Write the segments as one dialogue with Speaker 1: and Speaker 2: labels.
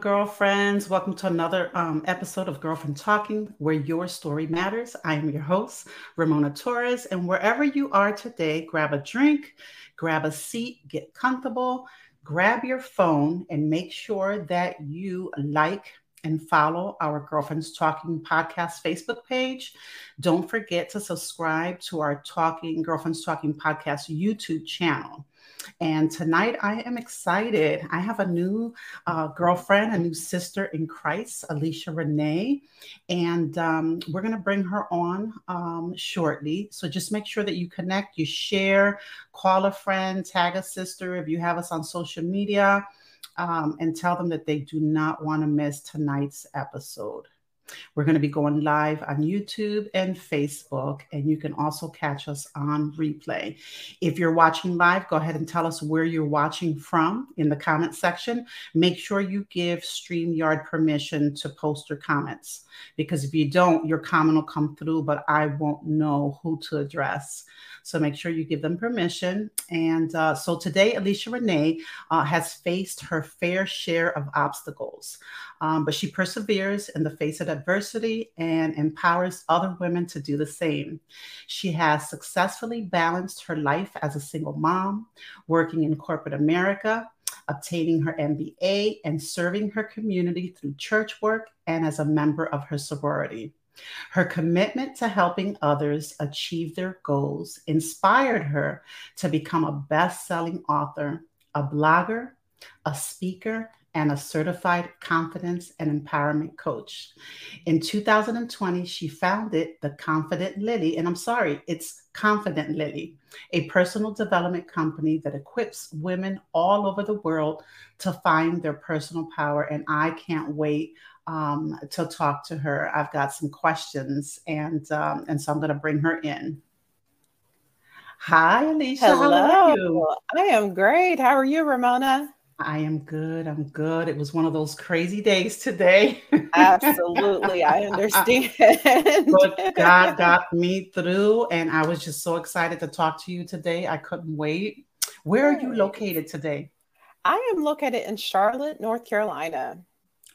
Speaker 1: Girlfriends. Welcome to another um, episode of Girlfriend Talking, where your story matters. I am your host, Ramona Torres. And wherever you are today, grab a drink, grab a seat, get comfortable, grab your phone, and make sure that you like and follow our Girlfriends Talking podcast Facebook page. Don't forget to subscribe to our Talking Girlfriends Talking podcast YouTube channel. And tonight I am excited. I have a new uh, girlfriend, a new sister in Christ, Alicia Renee, and um, we're going to bring her on um, shortly. So just make sure that you connect, you share, call a friend, tag a sister if you have us on social media, um, and tell them that they do not want to miss tonight's episode. We're going to be going live on YouTube and Facebook, and you can also catch us on replay. If you're watching live, go ahead and tell us where you're watching from in the comment section. Make sure you give StreamYard permission to post your comments because if you don't, your comment will come through, but I won't know who to address. So make sure you give them permission. And uh, so today, Alicia Renee uh, has faced her fair share of obstacles, um, but she perseveres in the face of adversity and empowers other women to do the same. She has successfully balanced her life as a single mom, working in corporate America, obtaining her MBA, and serving her community through church work and as a member of her sorority. Her commitment to helping others achieve their goals inspired her to become a best selling author, a blogger, a speaker, and a certified confidence and empowerment coach. In 2020, she founded the Confident Lily, and I'm sorry, it's Confident Lily, a personal development company that equips women all over the world to find their personal power. And I can't wait um, to talk to her. I've got some questions, and um, and so I'm going to bring her in. Hi, Alicia.
Speaker 2: Hello. I am great. How are you, Ramona?
Speaker 1: I am good. I'm good. It was one of those crazy days today.
Speaker 2: Absolutely. I understand.
Speaker 1: but God got me through, and I was just so excited to talk to you today. I couldn't wait. Where are you located today?
Speaker 2: I am located in Charlotte, North Carolina.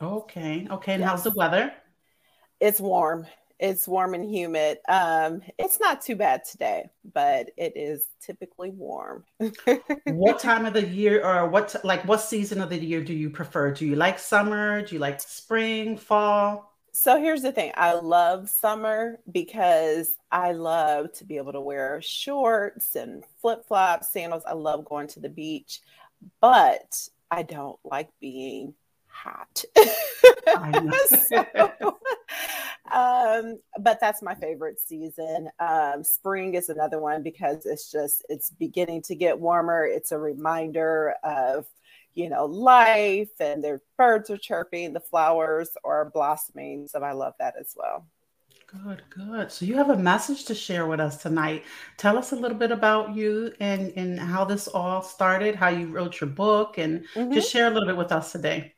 Speaker 1: Okay. Okay. And yes. how's the weather?
Speaker 2: It's warm. It's warm and humid. Um, it's not too bad today, but it is typically warm.
Speaker 1: what time of the year or what like what season of the year do you prefer? Do you like summer? Do you like spring, fall?
Speaker 2: So here's the thing. I love summer because I love to be able to wear shorts and flip-flops, sandals. I love going to the beach, but I don't like being hot. so, um, but that's my favorite season. Um, spring is another one because it's just it's beginning to get warmer. It's a reminder of you know life, and the birds are chirping, the flowers are blossoming. So I love that as well.
Speaker 1: Good, good. So you have a message to share with us tonight. Tell us a little bit about you and and how this all started, how you wrote your book, and mm-hmm. just share a little bit with us today.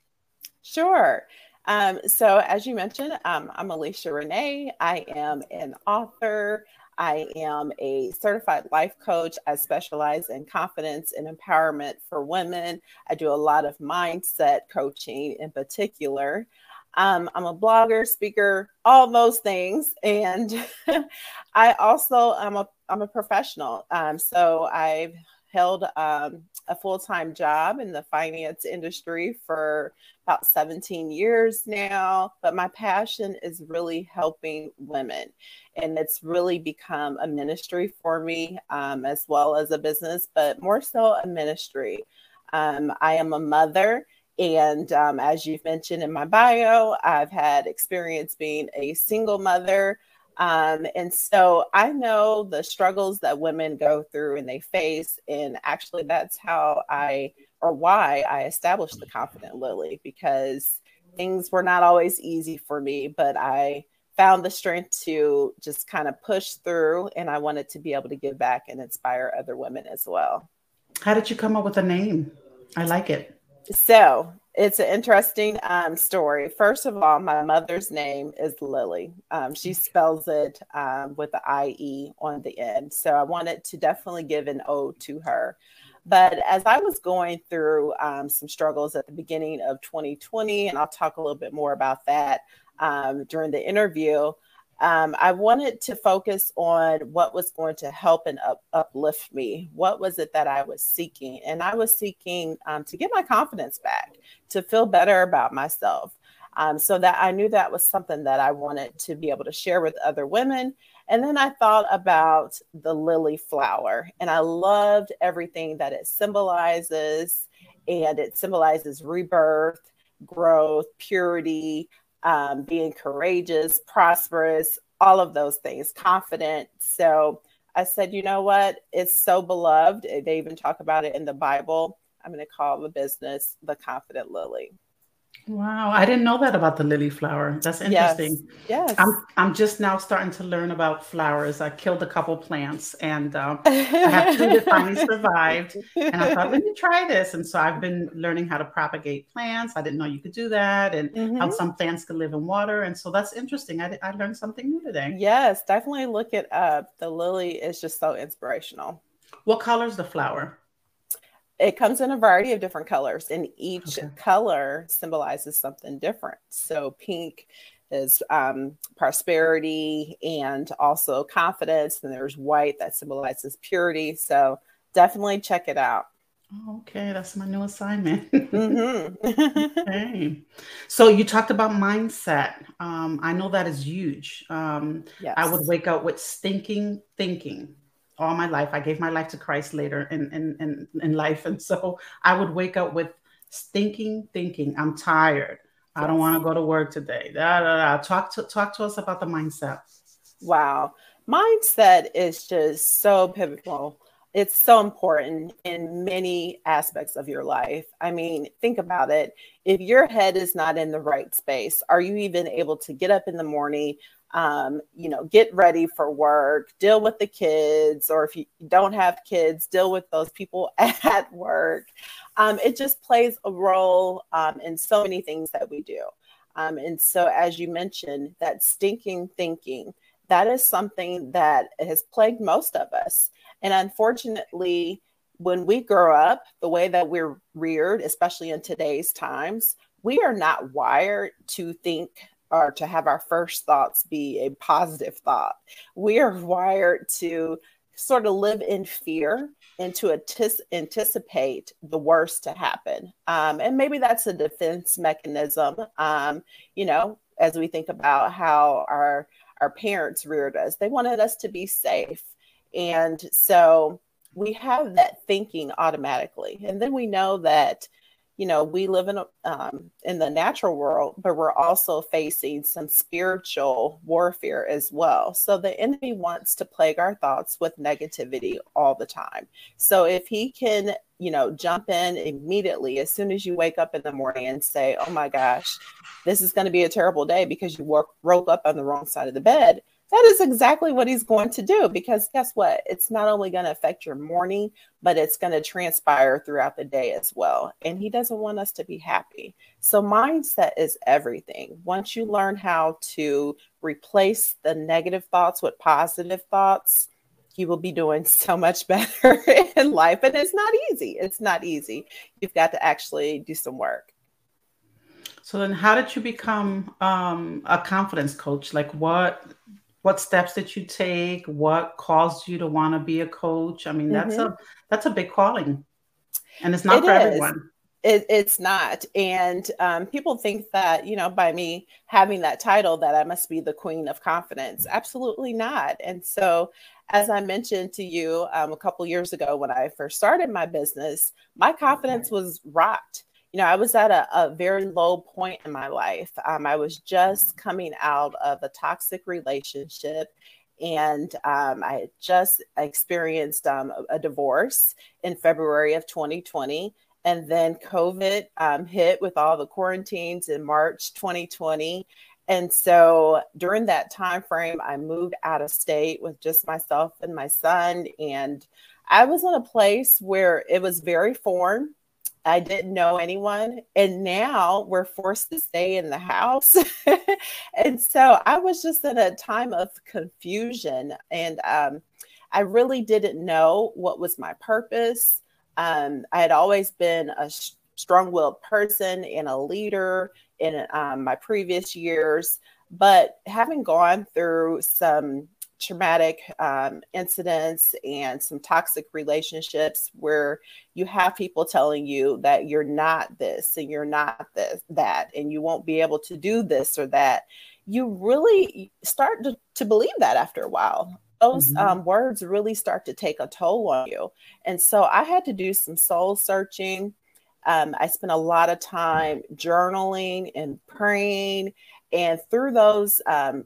Speaker 2: Sure. Um, so, as you mentioned, um, I'm Alicia Renee. I am an author. I am a certified life coach. I specialize in confidence and empowerment for women. I do a lot of mindset coaching in particular. Um, I'm a blogger, speaker, all those things, and I also am a I'm a professional. Um, so I've held um, a full time job in the finance industry for about 17 years now. But my passion is really helping women. And it's really become a ministry for me um, as well as a business, but more so a ministry. Um, I am a mother. And um, as you've mentioned in my bio, I've had experience being a single mother. Um, and so I know the struggles that women go through and they face. And actually, that's how I, or why I established the Confident Lily, because things were not always easy for me, but I found the strength to just kind of push through. And I wanted to be able to give back and inspire other women as well.
Speaker 1: How did you come up with a name? I like it.
Speaker 2: So it's an interesting um, story. First of all, my mother's name is Lily. Um, she spells it um, with the IE on the end. So I wanted to definitely give an ode to her. But as I was going through um, some struggles at the beginning of 2020, and I'll talk a little bit more about that um, during the interview, um, I wanted to focus on what was going to help and up, uplift me. What was it that I was seeking? And I was seeking um, to get my confidence back, to feel better about myself. Um, so that I knew that was something that I wanted to be able to share with other women. And then I thought about the lily flower, and I loved everything that it symbolizes. And it symbolizes rebirth, growth, purity, um, being courageous, prosperous, all of those things, confident. So I said, you know what? It's so beloved. They even talk about it in the Bible. I'm going to call the business the Confident Lily.
Speaker 1: Wow, I didn't know that about the lily flower. That's interesting.
Speaker 2: Yes, yes.
Speaker 1: I'm I'm just now starting to learn about flowers. I killed a couple plants, and uh, I have two that finally survived. And I thought, let me try this. And so I've been learning how to propagate plants. I didn't know you could do that, and mm-hmm. how some plants could live in water. And so that's interesting. I I learned something new today.
Speaker 2: Yes, definitely look it up. The lily is just so inspirational.
Speaker 1: What color is the flower?
Speaker 2: It comes in a variety of different colors and each okay. color symbolizes something different. So pink is um, prosperity and also confidence and there's white that symbolizes purity. So definitely check it out.
Speaker 1: Okay that's my new assignment. Mm-hmm. okay. So you talked about mindset. Um, i know that is huge. Um, yes. i would wake up with stinking thinking all my life. I gave my life to Christ later in, in, in, in life. And so I would wake up with stinking thinking. I'm tired. I don't want to go to work today. Da, da, da. Talk to talk to us about the mindset.
Speaker 2: Wow. Mindset is just so pivotal. It's so important in many aspects of your life. I mean, think about it. If your head is not in the right space, are you even able to get up in the morning, um, you know, get ready for work, deal with the kids, or if you don't have kids, deal with those people at work. Um, it just plays a role um, in so many things that we do. Um, and so, as you mentioned, that stinking thinking, that is something that has plagued most of us. And unfortunately, when we grow up, the way that we're reared, especially in today's times, we are not wired to think or to have our first thoughts be a positive thought. We are wired to sort of live in fear and to anticipate the worst to happen. Um, and maybe that's a defense mechanism, um, you know, as we think about how our our parents reared us. They wanted us to be safe. And so we have that thinking automatically. And then we know that you know we live in um, in the natural world but we're also facing some spiritual warfare as well. So the enemy wants to plague our thoughts with negativity all the time. So if he can you know jump in immediately as soon as you wake up in the morning and say oh my gosh this is going to be a terrible day because you woke, woke up on the wrong side of the bed that is exactly what he's going to do because guess what? It's not only going to affect your morning, but it's going to transpire throughout the day as well. And he doesn't want us to be happy. So, mindset is everything. Once you learn how to replace the negative thoughts with positive thoughts, you will be doing so much better in life. And it's not easy. It's not easy. You've got to actually do some work.
Speaker 1: So then how did you become um, a confidence coach? Like what what steps did you take? What caused you to want to be a coach? I mean that's mm-hmm. a that's a big calling. And it's not it for is. everyone.
Speaker 2: It, it's not. And um, people think that you know by me having that title that i must be the queen of confidence. Absolutely not. And so as i mentioned to you um, a couple years ago when i first started my business my confidence was rocked you know, I was at a, a very low point in my life. Um, I was just coming out of a toxic relationship and um, I had just experienced um, a, divorce in February of 2020. And then COVID um, hit with all the quarantines in March 2020. And so during that time frame, I moved out of state with just myself and my son. And I was in a place where it was very foreign I didn't know anyone. And now we're forced to stay in the house. and so I was just in a time of confusion. And um, I really didn't know what was my purpose. Um, I had always been a strong willed person and a leader in um, my previous years. But having gone through some traumatic um, incidents and some toxic relationships where you have people telling you that you're not this and you're not this that and you won't be able to do this or that you really start to, to believe that after a while. Those mm-hmm. um, words really start to take a toll on you. And so i had to do some soul searching. Um, i spent a lot of time journaling and praying. And through those um,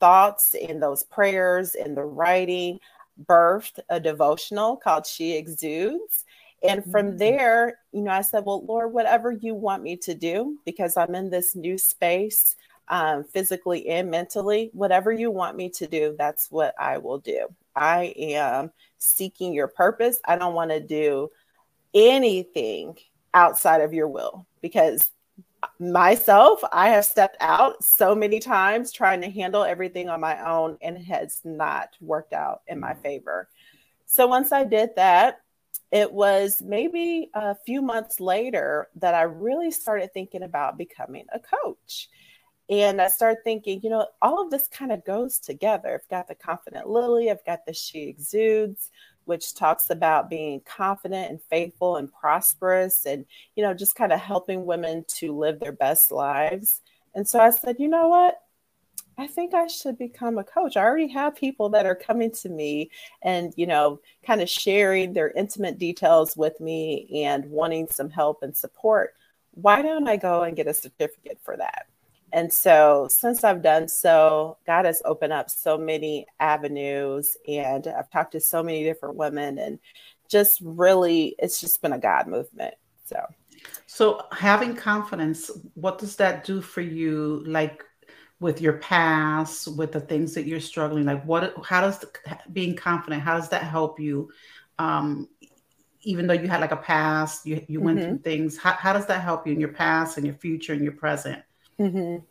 Speaker 2: thoughts and those prayers and the writing birthed a devotional called She Exudes. And from mm-hmm. there, you know, I said, Well, Lord, whatever you want me to do, because I'm in this new space, um, physically and mentally, whatever you want me to do, that's what I will do. I am seeking your purpose. I don't want to do anything outside of your will because myself, I have stepped out so many times trying to handle everything on my own and it has not worked out in my mm-hmm. favor. So once I did that, it was maybe a few months later that I really started thinking about becoming a coach. And I started thinking, you know, all of this kind of goes together. I've got the confident Lily, I've got the she exudes which talks about being confident and faithful and prosperous and, you know, just kind of helping women to live their best lives. And so I said, you know what? I think I should become a coach. I already have people that are coming to me and, you know, kind of sharing their intimate details with me and wanting some help and support. Why don't I go and get a certificate for that? And so, since I've done so, God has opened up so many avenues, and I've talked to so many different women, and just really, it's just been a God movement. So,
Speaker 1: so having confidence, what does that do for you? Like with your past, with the things that you're struggling, like what? How does the, being confident? How does that help you? Um, even though you had like a past, you you went mm-hmm. through things. How, how does that help you in your past and your future and your present?
Speaker 2: Mm-hmm.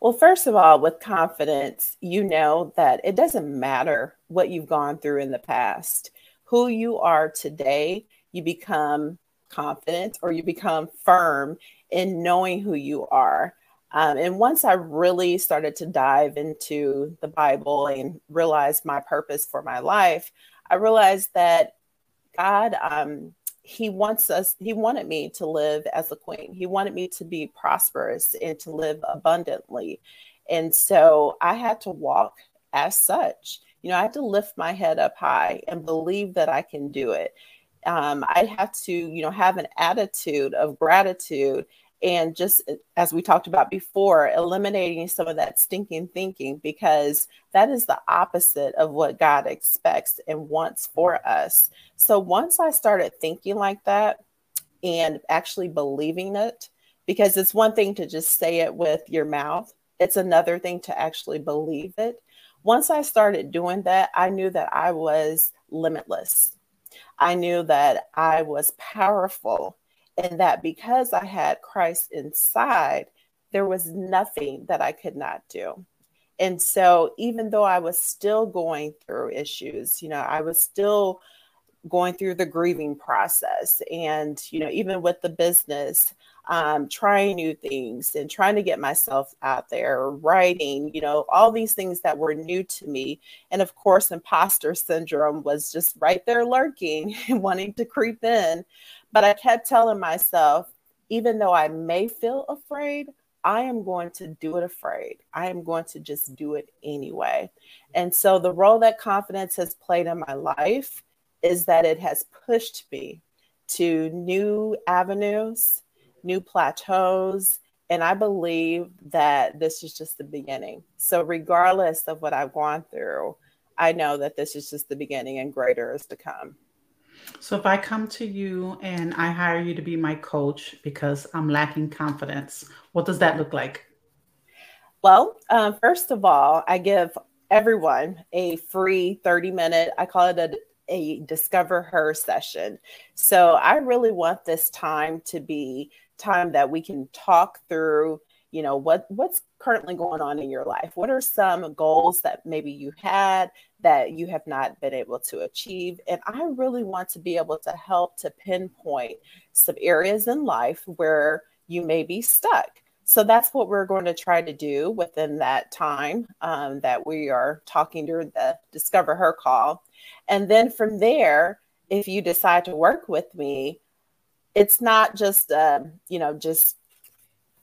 Speaker 2: Well, first of all, with confidence, you know that it doesn't matter what you've gone through in the past. Who you are today, you become confident or you become firm in knowing who you are. Um, and once I really started to dive into the Bible and realized my purpose for my life, I realized that God um, he wants us he wanted me to live as a queen. He wanted me to be prosperous and to live abundantly. And so i had to walk as such. You know i had to lift my head up high and believe that i can do it. Um, i have to you know have an attitude of gratitude and just eh, as we talked about before eliminating some of that stinking thinking because that is the opposite of what god expects and wants for us. So once i started thinking like that and actually believing it because it's one thing to just say it with your mouth it's another thing to actually believe it. Once i started doing that i knew that i was limitless. I knew that i was powerful and that because I had Christ inside, there was nothing that I could not do. And so, even though I was still going through issues, you know, I was still going through the grieving process. And, you know, even with the business, um, trying new things and trying to get myself out there, writing, you know, all these things that were new to me. And of course, imposter syndrome was just right there lurking and wanting to creep in. But I kept telling myself, even though I may feel afraid, I am going to do it afraid. I am going to just do it anyway. And so, the role that confidence has played in my life is that it has pushed me to new avenues, new plateaus. And I believe that this is just the beginning. So, regardless of what I've gone through, I know that this is just the beginning and greater is to come.
Speaker 1: So if I come to you and I hire you to be my coach because I'm lacking confidence, what does that look like?
Speaker 2: Well, um, first of all, I give everyone a free 30 minute, I call it a, a discover her session. So I really want this time to be time that we can talk through, you know, what what's currently going on in your life? What are some goals that maybe you had that you have not been able to achieve? And I really want to be able to help to pinpoint some areas in life where you may be stuck. So that's what we're going to try to do within that time um, that we are talking during the Discover Her call. And then from there, if you decide to work with me, it's not just, um, you know, just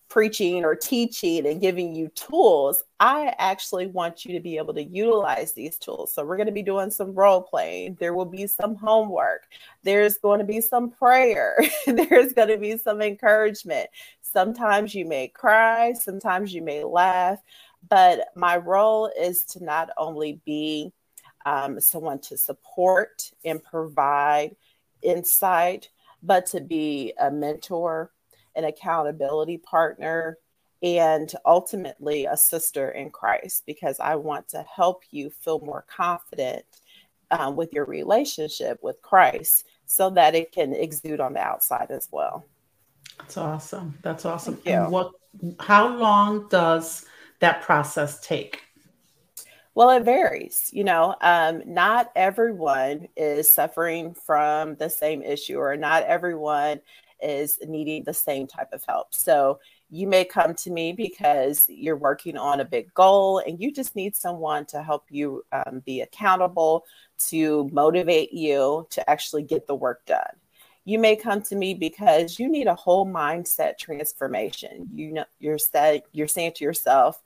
Speaker 2: preaching or teaching and giving you tools, I actually want you to be able to utilize these tools. So, we're going to be doing some role playing. There will be some homework. There's going to be some prayer. There's going to be some encouragement. Sometimes you may cry, sometimes you may laugh. But my role is to not only be um, someone to support and provide insight, but to be a mentor an accountability partner, and ultimately a sister in Christ because I want to help you feel more confident um, with your relationship with Christ so that it can exude on the outside as well.
Speaker 1: That's awesome. That's awesome. And what how long does that process take?
Speaker 2: Well, it varies. You know, um, not everyone is suffering from the same issue, or not everyone is needing the same type of help. So you may come to me because you're working on a big goal and you just need someone to help you um, be accountable, to motivate you to actually get the work done. You may come to me because you need a whole mindset transformation. You know, you're said you're saying to yourself,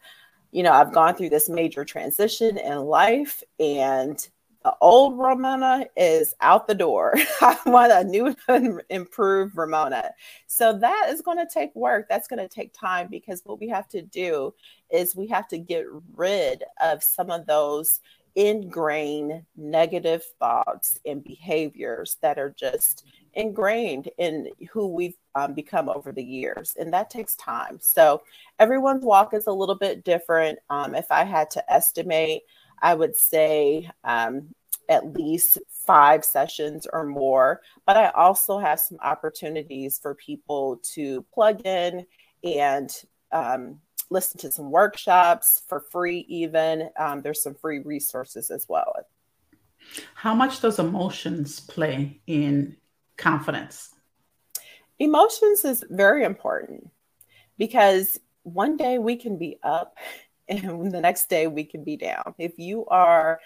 Speaker 2: you know, I've gone through this major transition in life and the old Ramona is out the door. I want a new and improved Ramona. So that is going to take work. That's going to take time because what we have to do is we have to get rid of some of those ingrained negative thoughts and behaviors that are just ingrained in who we've um, become over the years and that takes time so everyone's walk is a little bit different um, if i had to estimate I would say um, at least five sessions or more. But I also have some opportunities for people to plug in and um, listen to some workshops for free, even. Um, there's some free resources as well.
Speaker 1: How much does emotions play in confidence?
Speaker 2: Emotions is very important because one day we can be up and the next day we can be down. If you are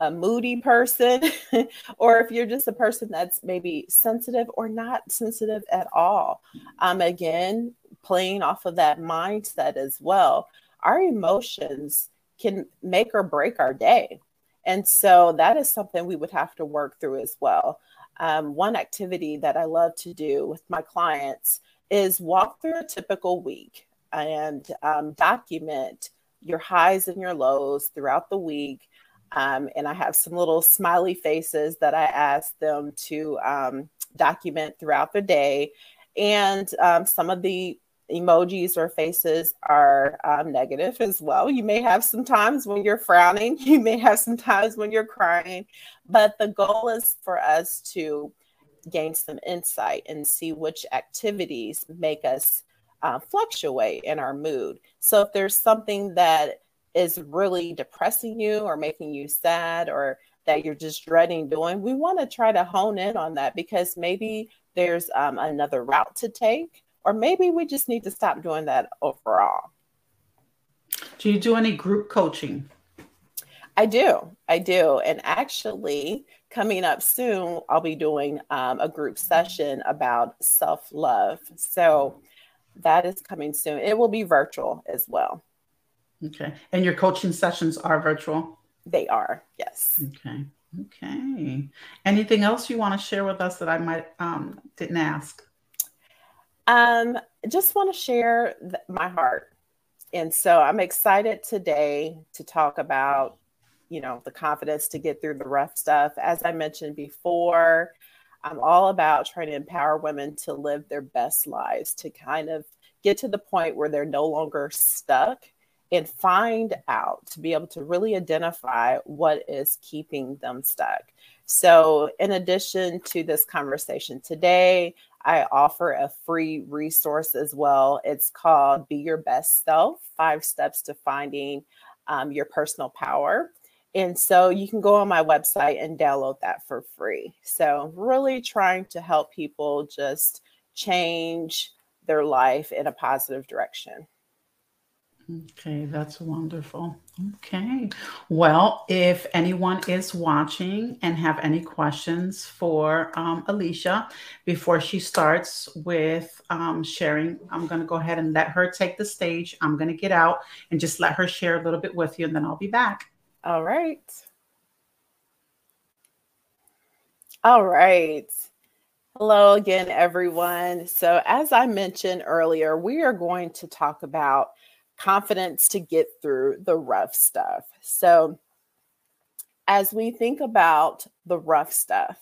Speaker 2: a moody person, or if you're just a person that's maybe sensitive or not sensitive at all, um, again, playing off of that mindset as well, our emotions can make or break our day. And so that is something we would have to work through as well. Um, one activity that I love to do with my clients is walk through a typical week and um, document your highs and your lows throughout the week. Um, and I have some little smiley faces that I ask them to um, document throughout the day. And um, some of the emojis or faces are um, negative as well. You may have some times when you're frowning, you may have some times when you're crying, but the goal is for us to gain some insight and see which activities make us uh, fluctuate in our mood. So if there's something that is really depressing you or making you sad or that you're just dreading doing, we want to try to hone in on that because maybe there's um, another route to take, or maybe we just need to stop doing that overall.
Speaker 1: Do you do any group coaching?
Speaker 2: I do. I do. And actually, coming up soon, I'll be doing um, a group session about self love. So that is coming soon. It will be virtual as well.
Speaker 1: Okay. And your coaching sessions are virtual?
Speaker 2: They are, yes.
Speaker 1: Okay. Okay. Anything else you want to share with us that I might um, didn't ask?
Speaker 2: Um, just want to share th- my heart. And so I'm excited today to talk about, you know, the confidence to get through the rough stuff. As I mentioned before, I'm all about trying to empower women to live their best lives, to kind of get to the point where they're no longer stuck and find out to be able to really identify what is keeping them stuck. So, in addition to this conversation today, I offer a free resource as well. It's called Be Your Best Self Five Steps to Finding um, Your Personal Power. And so you can go on my website and download that for free. So, really trying to help people just change their life in a positive direction.
Speaker 1: Okay, that's wonderful. Okay. Well, if anyone is watching and have any questions for um, Alicia before she starts with um, sharing, I'm going to go ahead and let her take the stage. I'm going to get out and just let her share a little bit with you, and then I'll be back.
Speaker 2: All right. All right. Hello again, everyone. So, as I mentioned earlier, we are going to talk about confidence to get through the rough stuff. So, as we think about the rough stuff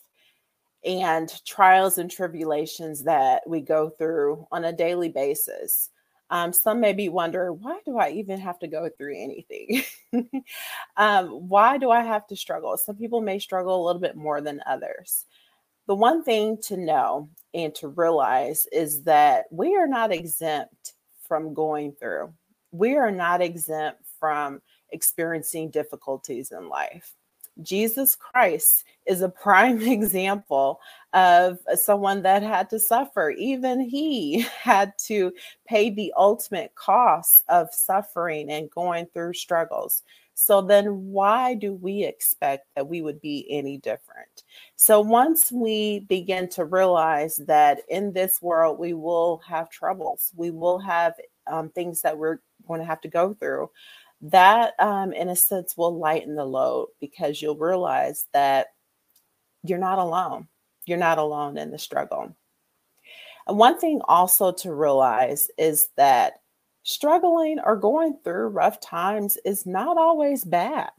Speaker 2: and trials and tribulations that we go through on a daily basis, um, some may be wondering, why do I even have to go through anything? um, why do I have to struggle? Some people may struggle a little bit more than others. The one thing to know and to realize is that we are not exempt from going through we are not exempt from experiencing difficulties in life. Jesus Christ is a prime example of someone that had to suffer. Even he had to pay the ultimate cost of suffering and going through struggles. So, then why do we expect that we would be any different? So, once we begin to realize that in this world we will have troubles, we will have um, things that we're going to have to go through, that um, in a sense will lighten the load because you'll realize that you're not alone. You're not alone in the struggle. And one thing also to realize is that struggling or going through rough times is not always bad.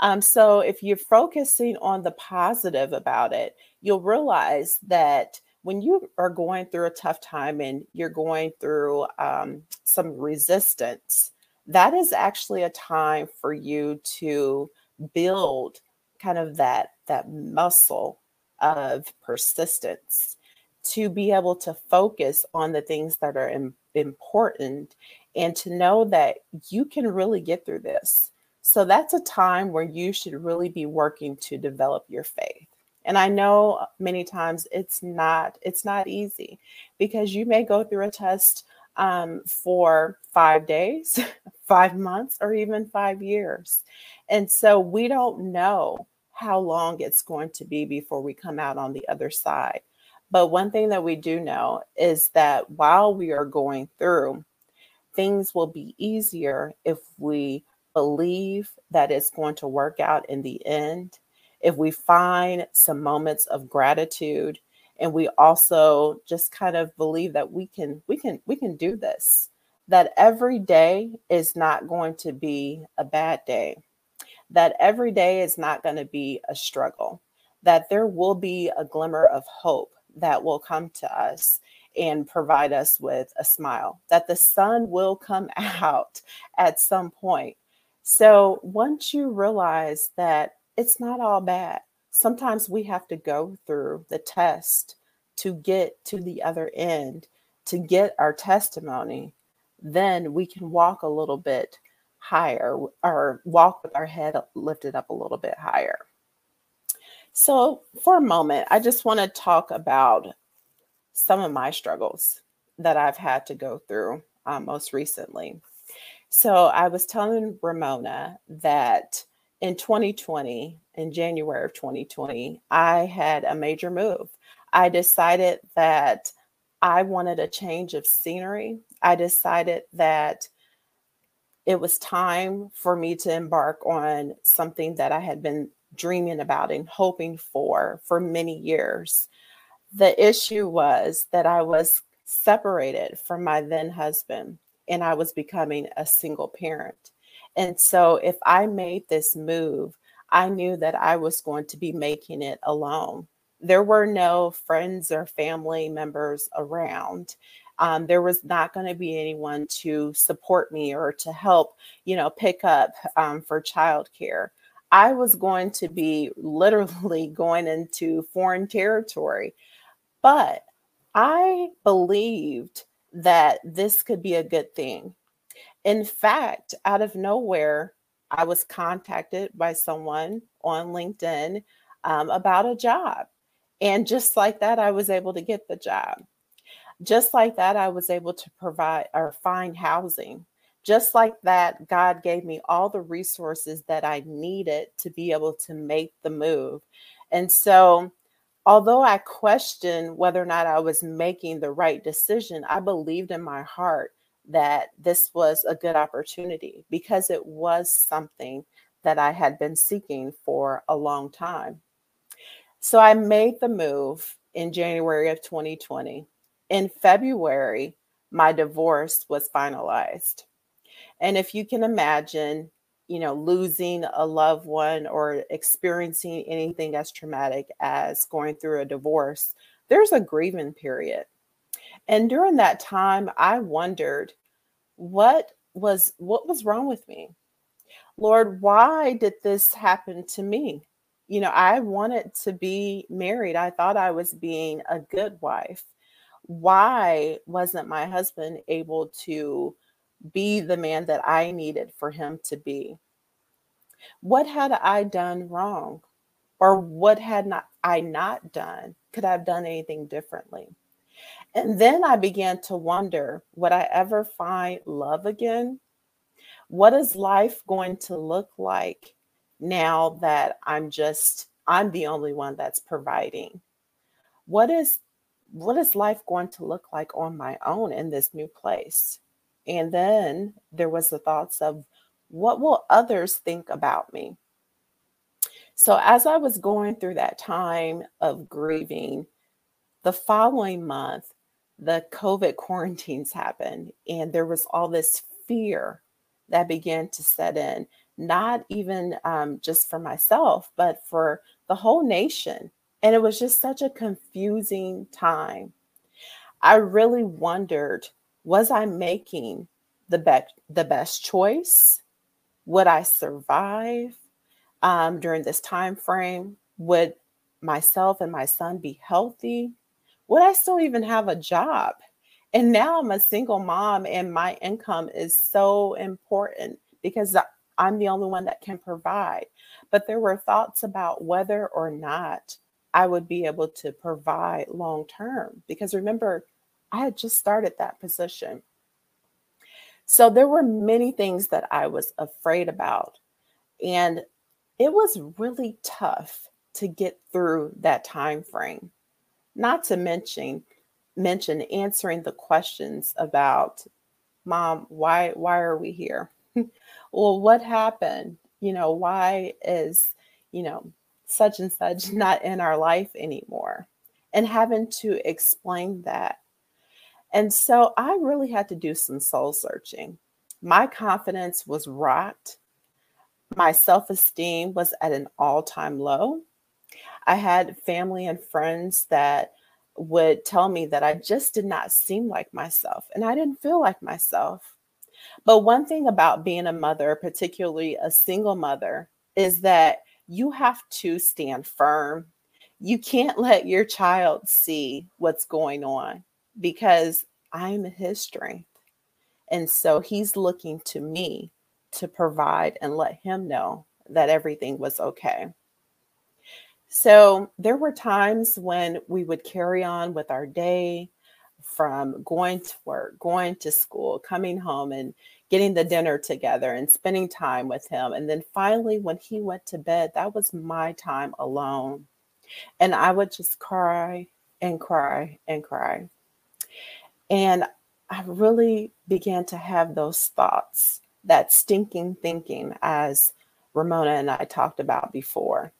Speaker 2: Um, so if you're focusing on the positive about it, you'll realize that when you are going through a tough time and you're going through um, some resistance, that is actually a time for you to build kind of that that muscle of persistence to be able to focus on the things that are Im- important and to know that you can really get through this. So that's a time where you should really be working to develop your faith. And I know many times it's not it's not easy because you may go through a test um, for five days, five months, or even five years. And so we don't know how long it's going to be before we come out on the other side. But one thing that we do know is that while we are going through, things will be easier if we believe that it's going to work out in the end if we find some moments of gratitude and we also just kind of believe that we can we can we can do this that every day is not going to be a bad day that every day is not going to be a struggle that there will be a glimmer of hope that will come to us and provide us with a smile that the sun will come out at some point. So once you realize that it's not all bad. Sometimes we have to go through the test to get to the other end, to get our testimony. Then we can walk a little bit higher or walk with our head lifted up a little bit higher. So, for a moment, I just want to talk about some of my struggles that I've had to go through um, most recently. So, I was telling Ramona that in 2020, in January of 2020, I had a major move. I decided that I wanted a change of scenery. I decided that it was time for me to embark on something that I had been dreaming about and hoping for for many years. The issue was that I was separated from my then husband and I was becoming a single parent. And so if I made this move, I knew that I was going to be making it alone. There were no friends or family members around. Um, there was not going to be anyone to support me or to help, you know, pick up um, for childcare. I was going to be literally going into foreign territory. But I believed that this could be a good thing. In fact, out of nowhere, I was contacted by someone on LinkedIn um, about a job. And just like that, I was able to get the job. Just like that, I was able to provide or find housing. Just like that, God gave me all the resources that I needed to be able to make the move. And so, although I questioned whether or not I was making the right decision, I believed in my heart that this was a good opportunity because it was something that I had been seeking for a long time. So I made the move in January of 2020. In February, my divorce was finalized. And if you can imagine, you know, losing a loved one or experiencing anything as traumatic as going through a divorce, there's a grieving period. And during that time, I wondered what was what was wrong with me? Lord, why did this happen to me? You know, I wanted to be married. I thought I was being a good wife. Why wasn't my husband able to be the man that I needed for him to be? What had I done wrong? Or what had not I not done? Could I have done anything differently? And then I began to wonder would I ever find love again? What is life going to look like now that I'm just, I'm the only one that's providing? What is what is life going to look like on my own in this new place? And then there was the thoughts of what will others think about me? So as I was going through that time of grieving, the following month, the COVID quarantines happened, and there was all this fear that began to set in, not even um, just for myself, but for the whole nation. And it was just such a confusing time. I really wondered was I making the, be- the best choice? Would I survive um, during this time frame? Would myself and my son be healthy? Would I still even have a job? And now I'm a single mom, and my income is so important because I'm the only one that can provide. But there were thoughts about whether or not I would be able to provide long term. Because remember, I had just started that position. So there were many things that I was afraid about. And it was really tough to get through that time frame. Not to mention mention answering the questions about mom why why are we here? Well what happened? You know why is you know such and such not in our life anymore? And having to explain that. And so i really had to do some soul searching. My confidence was rocked. My self-esteem was at an all-time low i had family and friends that would tell me that I just did not seem like myself and I didn't feel like myself. But one thing about being a mother, particularly a single mother, is that you have to stand firm. You can't let your child see what's going on because I'm his strength. And so he's looking to me to provide and let him know that everything was okay. So there were times when we would carry on with our day from going to work, going to school, coming home and getting the dinner together and spending time with him. And then finally, when he went to bed, that was my time alone. And I would just cry and cry and cry. And I really began to have those thoughts, that stinking thinking, as Ramona and I talked about before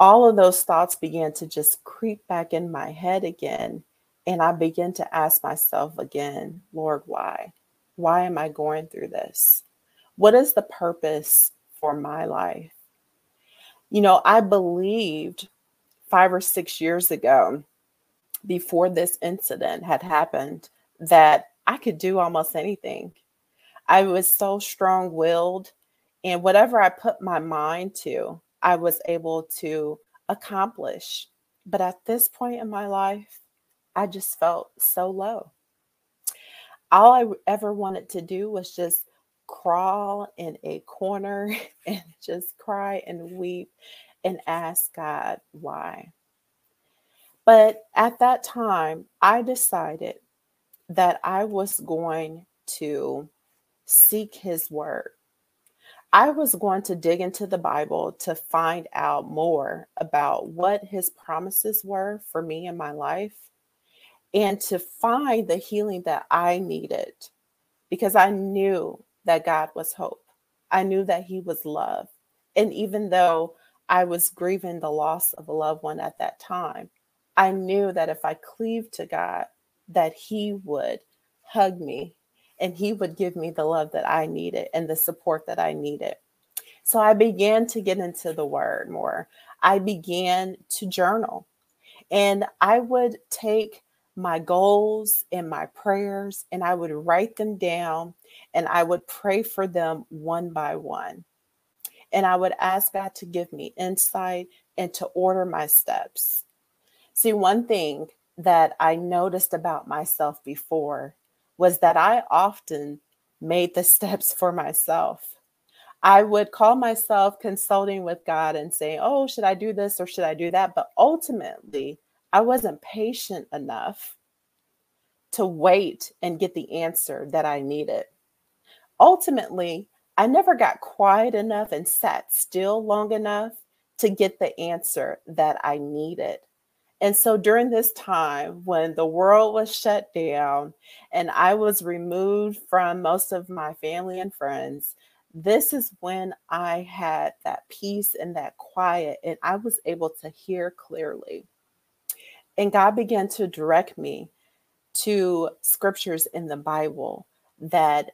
Speaker 2: all of those thoughts began to just creep back in my head again. And I began to ask myself again, Lord, why? Why am I going through this? What is the purpose for my life? You know, I believed five or six years ago, before this incident had happened, that I could do almost anything. I was so strong willed, and whatever I put my mind to, I was able to accomplish. But at this point in my life, I just felt so low. All I ever wanted to do was just crawl in a corner and just cry and weep and ask God why. But at that time, I decided that I was going to seek His Word. I was going to dig into the Bible to find out more about what His promises were for me in my life and to find the healing that I needed because I knew that God was hope. I knew that He was love. And even though I was grieving the loss of a loved one at that time, I knew that if I cleaved to God, that He would hug me and He would give me the love that I needed and the support that I needed. So I began to get into the Word more. I began to journal, and I would take my goals and my prayers and I would write them down and I would pray for them one by one. And I would ask God to give me insight and to order my steps. See, one thing that I noticed about myself before was that I often made the steps for myself. I would call myself consulting with God and say, Oh, should I do this or should I do that? But ultimately, I wasn't patient enough to wait and get the answer that I needed. Ultimately, I never got quiet enough and sat still long enough to get the answer that I needed. And so during this time when the world was shut down and I was removed from most of my family and friends, this is when I had that peace and that quiet, and I was able to hear clearly. And God began to direct me to scriptures in the Bible that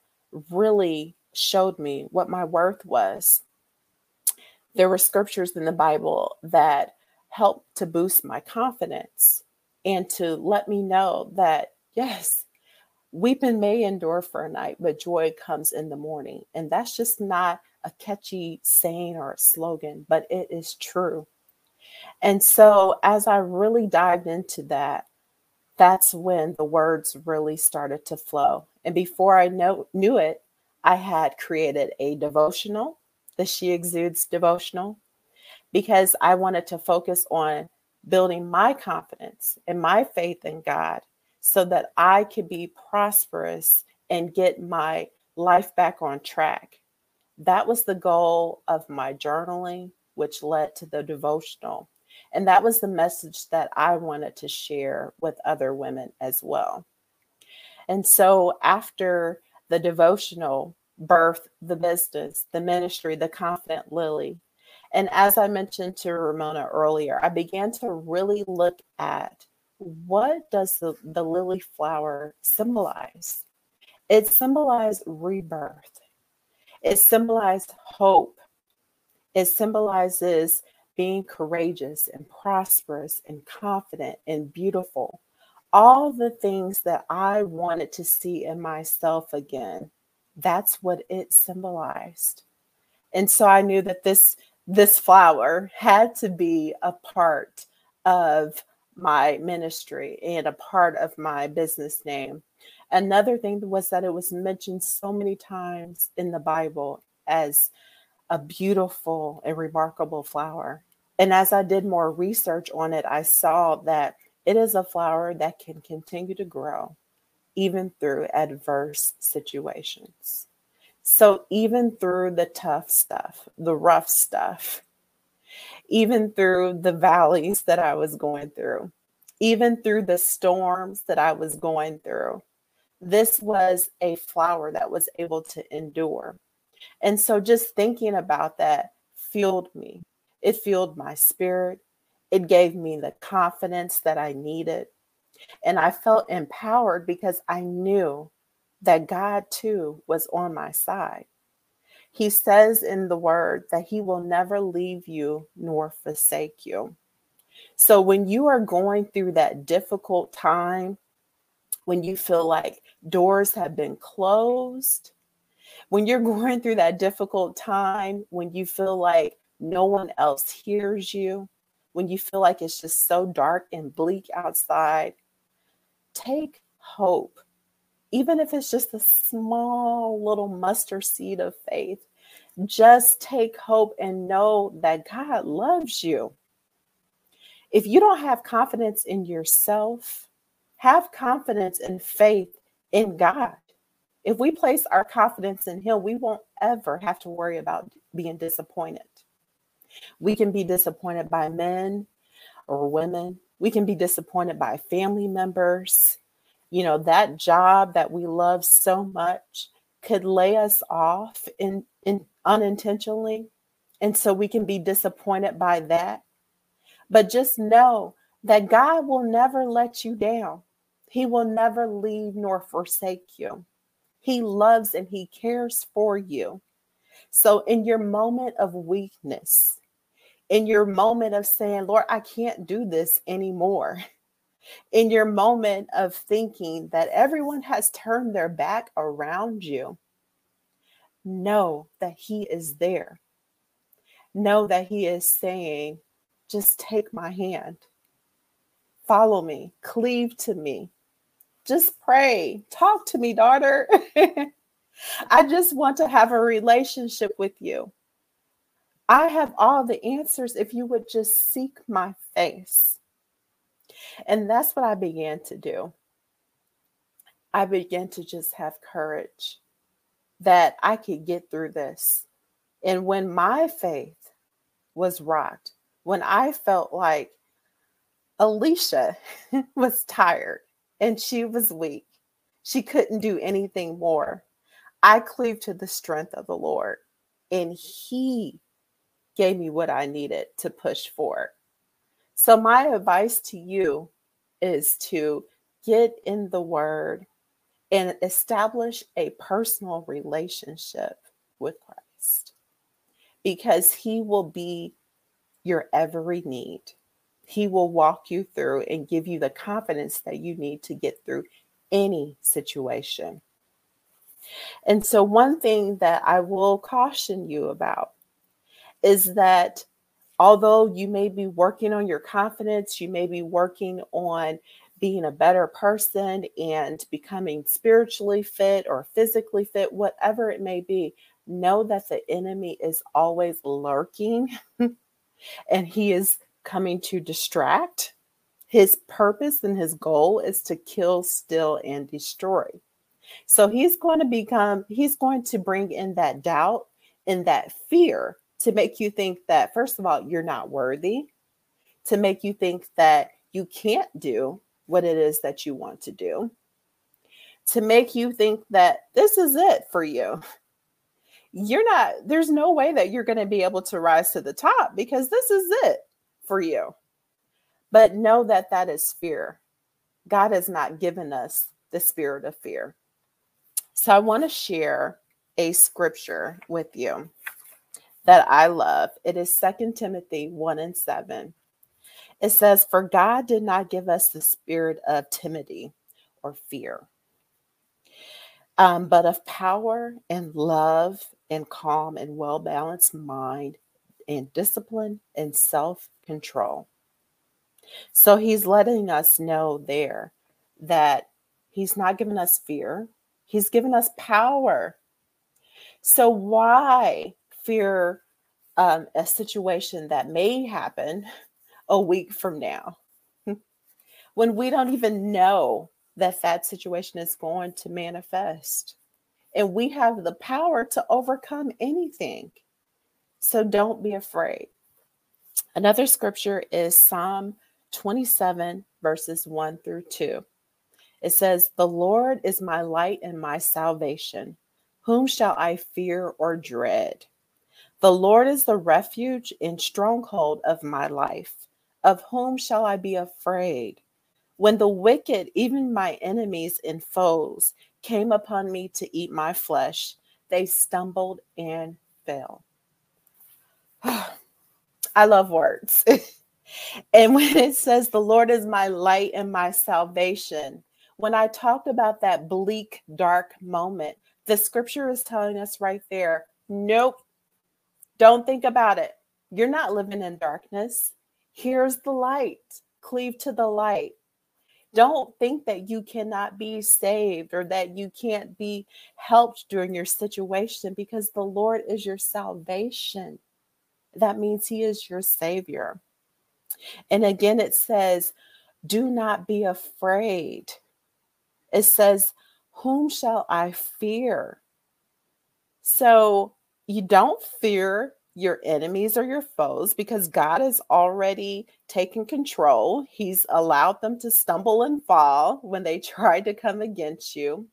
Speaker 2: really showed me what my worth was. There were scriptures in the Bible that helped to boost my confidence and to let me know that, yes, weeping may endure for a night, but joy comes in the morning. And that's just not a catchy saying or a slogan, but it is true. And so, as I really dived into that, that's when the words really started to flow. And before I know, knew it, I had created a devotional, the She Exudes devotional, because I wanted to focus on building my confidence and my faith in God so that I could be prosperous and get my life back on track. That was the goal of my journaling, which led to the devotional. And that was the message that I wanted to share with other women as well. And so after the devotional birth, the business, the ministry, the confident Lily. And as I mentioned to Ramona earlier, I began to really look at what does the, the lily flower symbolize? It symbolized rebirth. It symbolized hope. It symbolizes being courageous and prosperous and confident and beautiful. All the things that I wanted to see in myself again. That's what it symbolized. And so I knew that this this flower had to be a part of my ministry and a part of my business name. Another thing was that it was mentioned so many times in the Bible as a beautiful and remarkable flower. And as I did more research on it, I saw that it is a flower that can continue to grow even through adverse situations. So, even through the tough stuff, the rough stuff, even through the valleys that I was going through, even through the storms that I was going through, this was a flower that was able to endure. And so, just thinking about that fueled me it fueled my spirit. It gave me the confidence that I needed. And I felt empowered because I knew that God too was on my side. He says in the word that he will never leave you nor forsake you. So when you are going through that difficult time, when you feel like doors have been closed, when you're going through that difficult time, when you feel like no one else hears you, when you feel like it's just so dark and bleak outside, take hope. Even if it's just a small little mustard seed of faith, just take hope and know that God loves you. If you don't have confidence in yourself, have confidence and faith in God. If we place our confidence in Him, we won't ever have to worry about being disappointed. We can be disappointed by men or women. We can be disappointed by family members. You know, that job that we love so much could lay us off in, in unintentionally. And so we can be disappointed by that. But just know that God will never let you down. He will never leave nor forsake you. He loves and he cares for you. So, in your moment of weakness, in your moment of saying, Lord, I can't do this anymore, in your moment of thinking that everyone has turned their back around you, know that He is there. Know that He is saying, just take my hand, follow me, cleave to me. Just pray. Talk to me, daughter. I just want to have a relationship with you. I have all the answers if you would just seek my face. And that's what I began to do. I began to just have courage that I could get through this. And when my faith was rocked, when I felt like Alicia was tired and she was weak, she couldn't do anything more. I cleaved to the strength of the Lord, and He gave me what I needed to push forward. So, my advice to you is to get in the Word and establish a personal relationship with Christ because He will be your every need. He will walk you through and give you the confidence that you need to get through any situation. And so, one thing that I will caution you about is that although you may be working on your confidence, you may be working on being a better person and becoming spiritually fit or physically fit, whatever it may be, know that the enemy is always lurking and he is coming to distract. His purpose and his goal is to kill, steal, and destroy. So he's going to become, he's going to bring in that doubt and that fear to make you think that, first of all, you're not worthy, to make you think that you can't do what it is that you want to do, to make you think that this is it for you. You're not, there's no way that you're going to be able to rise to the top because this is it for you. But know that that is fear. God has not given us the spirit of fear. So I want to share a scripture with you that I love. It is Second Timothy 1 and 7. It says, For God did not give us the spirit of timidity or fear, um, but of power and love and calm and well balanced mind and discipline and self control. So he's letting us know there that he's not giving us fear, he's given us power. So, why fear um, a situation that may happen a week from now when we don't even know that that situation is going to manifest. And we have the power to overcome anything. So don't be afraid. Another scripture is Psalm 27, verses 1 through 2. It says, The Lord is my light and my salvation. Whom shall I fear or dread? The Lord is the refuge and stronghold of my life. Of whom shall I be afraid? When the wicked, even my enemies and foes, came upon me to eat my flesh, they stumbled and fell. I love words. and when it says, The Lord is my light and my salvation, when I talked about that bleak, dark moment, the scripture is telling us right there nope, don't think about it. You're not living in darkness. Here's the light. Cleave to the light. Don't think that you cannot be saved or that you can't be helped during your situation because the Lord is your salvation. That means He is your Savior. And again, it says, Do not be afraid. It says, Whom shall I fear? So you don't fear your enemies or your foes because God has already taken control. He's allowed them to stumble and fall when they try to come against you.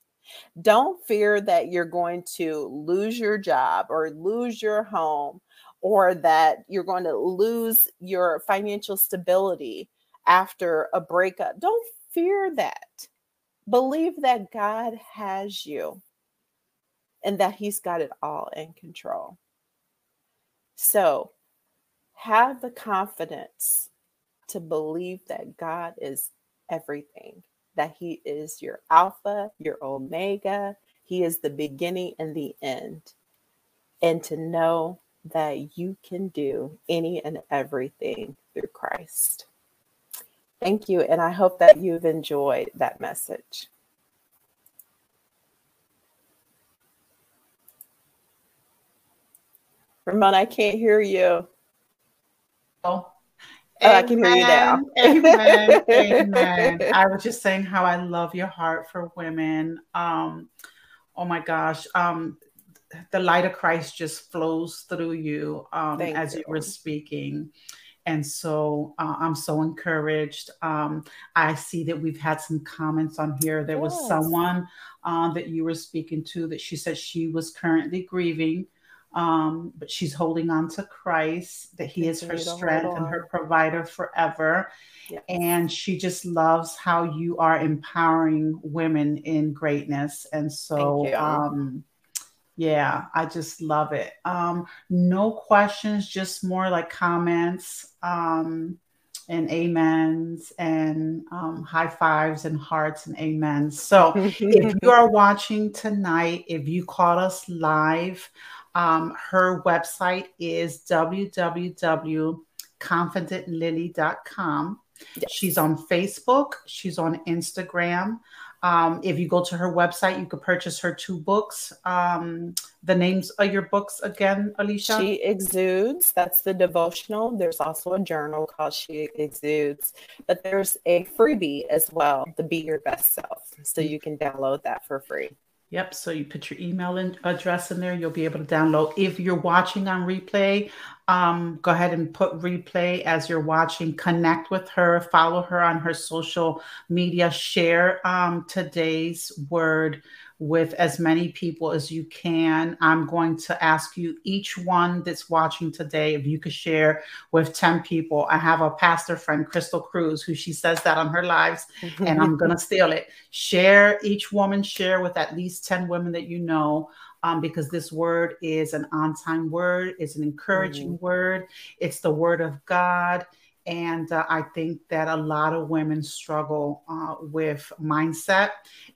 Speaker 2: Don't fear that you're going to lose your job or lose your home or that you're going to lose your financial stability after a breakup. Don't fear that. Believe that God has you and that He's got it all in control. So have the confidence to believe that God is everything, that He is your Alpha, your Omega, He is the beginning and the end. And to know that you can do any and everything through Christ. Thank you. And I hope that you've enjoyed that message. Ramona, I can't hear you.
Speaker 1: Oh.
Speaker 2: Oh, I can hear you now.
Speaker 1: amen. Amen. I was just saying how I love your heart for women. Um, oh my gosh. Um, the light of Christ just flows through you um, as you. you were speaking. And so uh, I'm so encouraged. Um, I see that we've had some comments on here. There yes. was someone uh, that you were speaking to that she said she was currently grieving um, but she's holding on to Christ, that He is her strength and her provider forever. Yes. And she just loves how you are empowering women in greatness. And so, um, yeah, I just love it. Um, no questions, just more like comments um, and amens and um, high fives and hearts and amens. So if you are watching tonight, if you caught us live, um, her website is www.confidentlily.com. Yes. She's on Facebook, she's on Instagram. Um, if you go to her website, you could purchase her two books. Um, the names of your books again, Alicia?
Speaker 2: She Exudes. That's the devotional. There's also a journal called She Exudes, but there's a freebie as well, the Be Your Best Self. So you can download that for free.
Speaker 1: Yep. So you put your email in, address in there. You'll be able to download. If you're watching on replay, um, go ahead and put replay as you're watching. Connect with her. Follow her on her social media. Share um, today's word with as many people as you can. I'm going to ask you, each one that's watching today, if you could share with 10 people. I have a pastor friend, Crystal Cruz, who she says that on her lives, and I'm going to steal it. Share, each woman share with at least 10 women that you know. Um, because this word is an on time word, it's an encouraging mm-hmm. word, it's the word of God. And uh, I think that a lot of women struggle uh, with mindset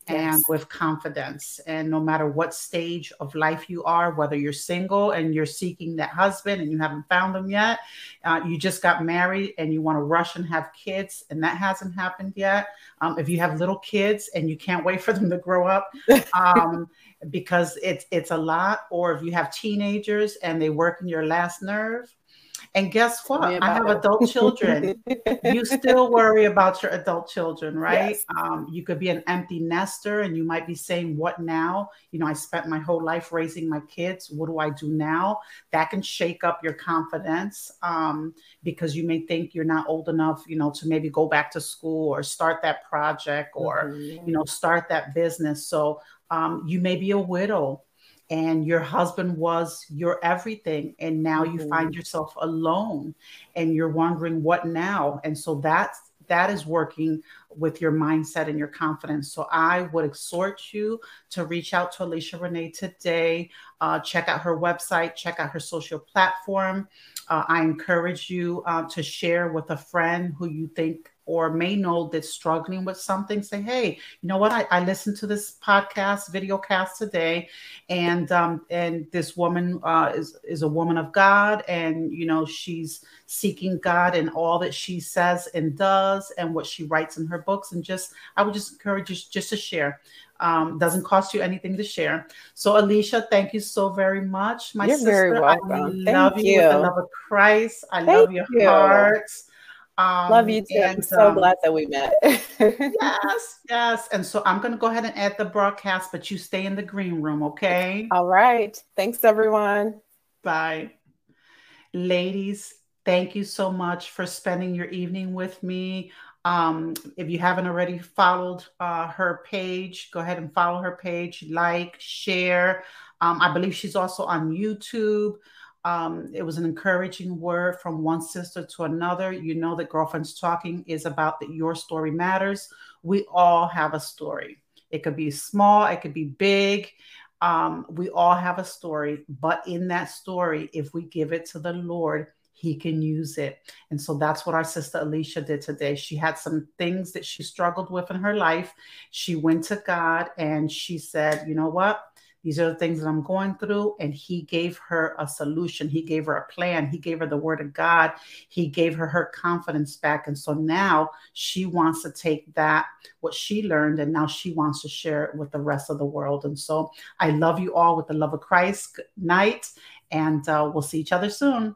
Speaker 1: and with confidence. And no matter what stage of life you are, whether you're single and you're seeking that husband and you haven't found them yet, uh, you just got married and you want to rush and have kids and that hasn't happened yet. Um, if you have little kids and you can't wait for them to grow up, um, because it's it's a lot, or if you have teenagers and they work in your last nerve, and guess what? I have it. adult children. you still worry about your adult children, right? Yes. Um, you could be an empty nester and you might be saying, What now? You know, I spent my whole life raising my kids. What do I do now? That can shake up your confidence um, because you may think you're not old enough, you know, to maybe go back to school or start that project or, mm-hmm. you know, start that business. So um, you may be a widow and your husband was your everything and now you mm-hmm. find yourself alone and you're wondering what now and so that's that is working with your mindset and your confidence. So I would exhort you to reach out to Alicia Renee today. Uh, check out her website, check out her social platform. Uh, I encourage you uh, to share with a friend who you think or may know that's struggling with something, say, hey, you know what? I, I listened to this podcast, video cast today, and um, and this woman uh, is is a woman of God, and you know she's seeking God in all that she says and does, and what she writes in her books, and just I would just encourage you just to share. Um, doesn't cost you anything to share. So, Alicia, thank you so very much, my
Speaker 2: You're
Speaker 1: sister.
Speaker 2: Very welcome.
Speaker 1: I
Speaker 2: thank
Speaker 1: love you,
Speaker 2: you
Speaker 1: with the love of Christ. I
Speaker 2: thank
Speaker 1: love your
Speaker 2: you.
Speaker 1: heart. Um,
Speaker 2: love you too.
Speaker 1: And,
Speaker 2: I'm so
Speaker 1: um,
Speaker 2: glad that we met.
Speaker 1: yes, yes. And so I'm going to go ahead and add the broadcast, but you stay in the green room, okay?
Speaker 2: All right. Thanks, everyone.
Speaker 1: Bye. Ladies, thank you so much for spending your evening with me. Um, if you haven't already followed uh, her page, go ahead and follow her page, like, share. Um, I believe she's also on YouTube. Um, it was an encouraging word from one sister to another. You know that Girlfriends Talking is about that your story matters. We all have a story. It could be small, it could be big. Um, we all have a story, but in that story, if we give it to the Lord, he can use it. And so that's what our sister Alicia did today. She had some things that she struggled with in her life. She went to God and she said, you know what? These are the things that I'm going through. And he gave her a solution. He gave her a plan. He gave her the word of God. He gave her her confidence back. And so now she wants to take that, what she learned, and now she wants to share it with the rest of the world. And so I love you all with the love of Christ. Good night. And uh, we'll see each other soon.